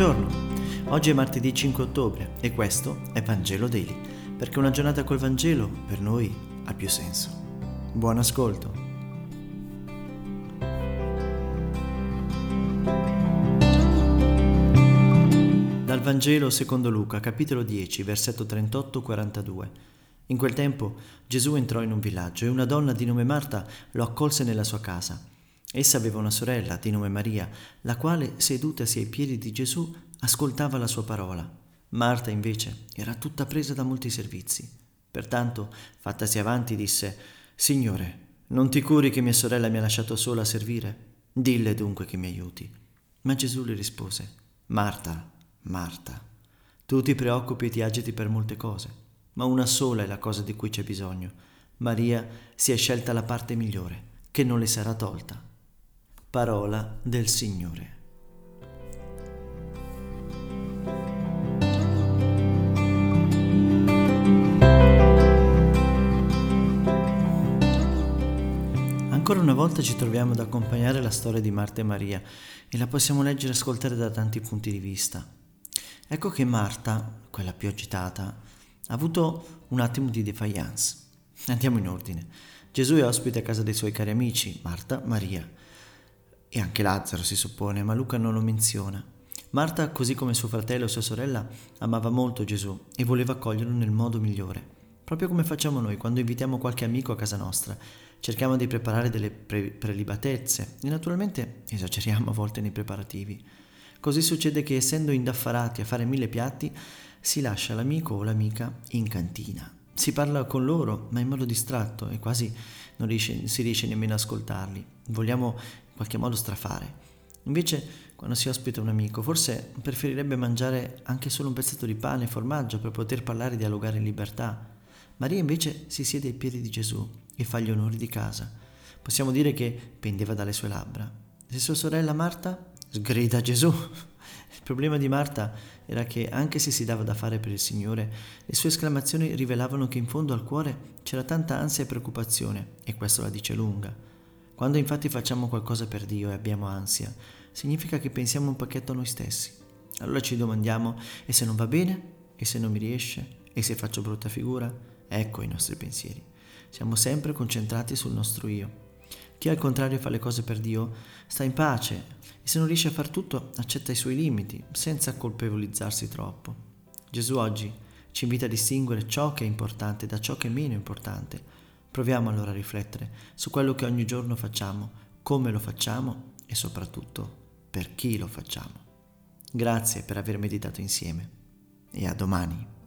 Buongiorno, oggi è martedì 5 ottobre e questo è Vangelo Daily, perché una giornata col Vangelo per noi ha più senso. Buon ascolto. Dal Vangelo secondo Luca, capitolo 10, versetto 38-42. In quel tempo Gesù entrò in un villaggio e una donna di nome Marta lo accolse nella sua casa. Essa aveva una sorella di nome Maria, la quale, sedutasi ai piedi di Gesù, ascoltava la sua parola. Marta, invece, era tutta presa da molti servizi. Pertanto, fattasi avanti, disse, Signore, non ti curi che mia sorella mi ha lasciato sola a servire? Dille dunque che mi aiuti. Ma Gesù le rispose, Marta, Marta, tu ti preoccupi e ti agiti per molte cose, ma una sola è la cosa di cui c'è bisogno. Maria si è scelta la parte migliore, che non le sarà tolta. Parola del Signore. Ancora una volta ci troviamo ad accompagnare la storia di Marta e Maria e la possiamo leggere e ascoltare da tanti punti di vista. Ecco che Marta, quella più agitata, ha avuto un attimo di defiance. Andiamo in ordine. Gesù è ospite a casa dei suoi cari amici, Marta, Maria e anche Lazzaro si suppone, ma Luca non lo menziona. Marta, così come suo fratello e sua sorella, amava molto Gesù e voleva accoglierlo nel modo migliore, proprio come facciamo noi quando invitiamo qualche amico a casa nostra. Cerchiamo di preparare delle pre- prelibatezze e naturalmente esageriamo a volte nei preparativi. Così succede che essendo indaffarati a fare mille piatti, si lascia l'amico o l'amica in cantina. Si parla con loro, ma in modo distratto e quasi non riesce, si riesce nemmeno ad ascoltarli. Vogliamo qualche modo strafare. Invece, quando si ospita un amico, forse preferirebbe mangiare anche solo un pezzetto di pane e formaggio per poter parlare e dialogare in libertà. Maria invece si siede ai piedi di Gesù e fa gli onori di casa. Possiamo dire che pendeva dalle sue labbra. E sua sorella Marta sgrida Gesù il problema di Marta era che, anche se si dava da fare per il Signore, le sue esclamazioni rivelavano che in fondo al cuore c'era tanta ansia e preoccupazione, e questo la dice lunga. Quando infatti facciamo qualcosa per Dio e abbiamo ansia, significa che pensiamo un pacchetto a noi stessi. Allora ci domandiamo, e se non va bene? E se non mi riesce? E se faccio brutta figura? Ecco i nostri pensieri. Siamo sempre concentrati sul nostro io. Chi al contrario fa le cose per Dio sta in pace e se non riesce a far tutto accetta i suoi limiti senza colpevolizzarsi troppo. Gesù oggi ci invita a distinguere ciò che è importante da ciò che è meno importante. Proviamo allora a riflettere su quello che ogni giorno facciamo, come lo facciamo e soprattutto per chi lo facciamo. Grazie per aver meditato insieme e a domani.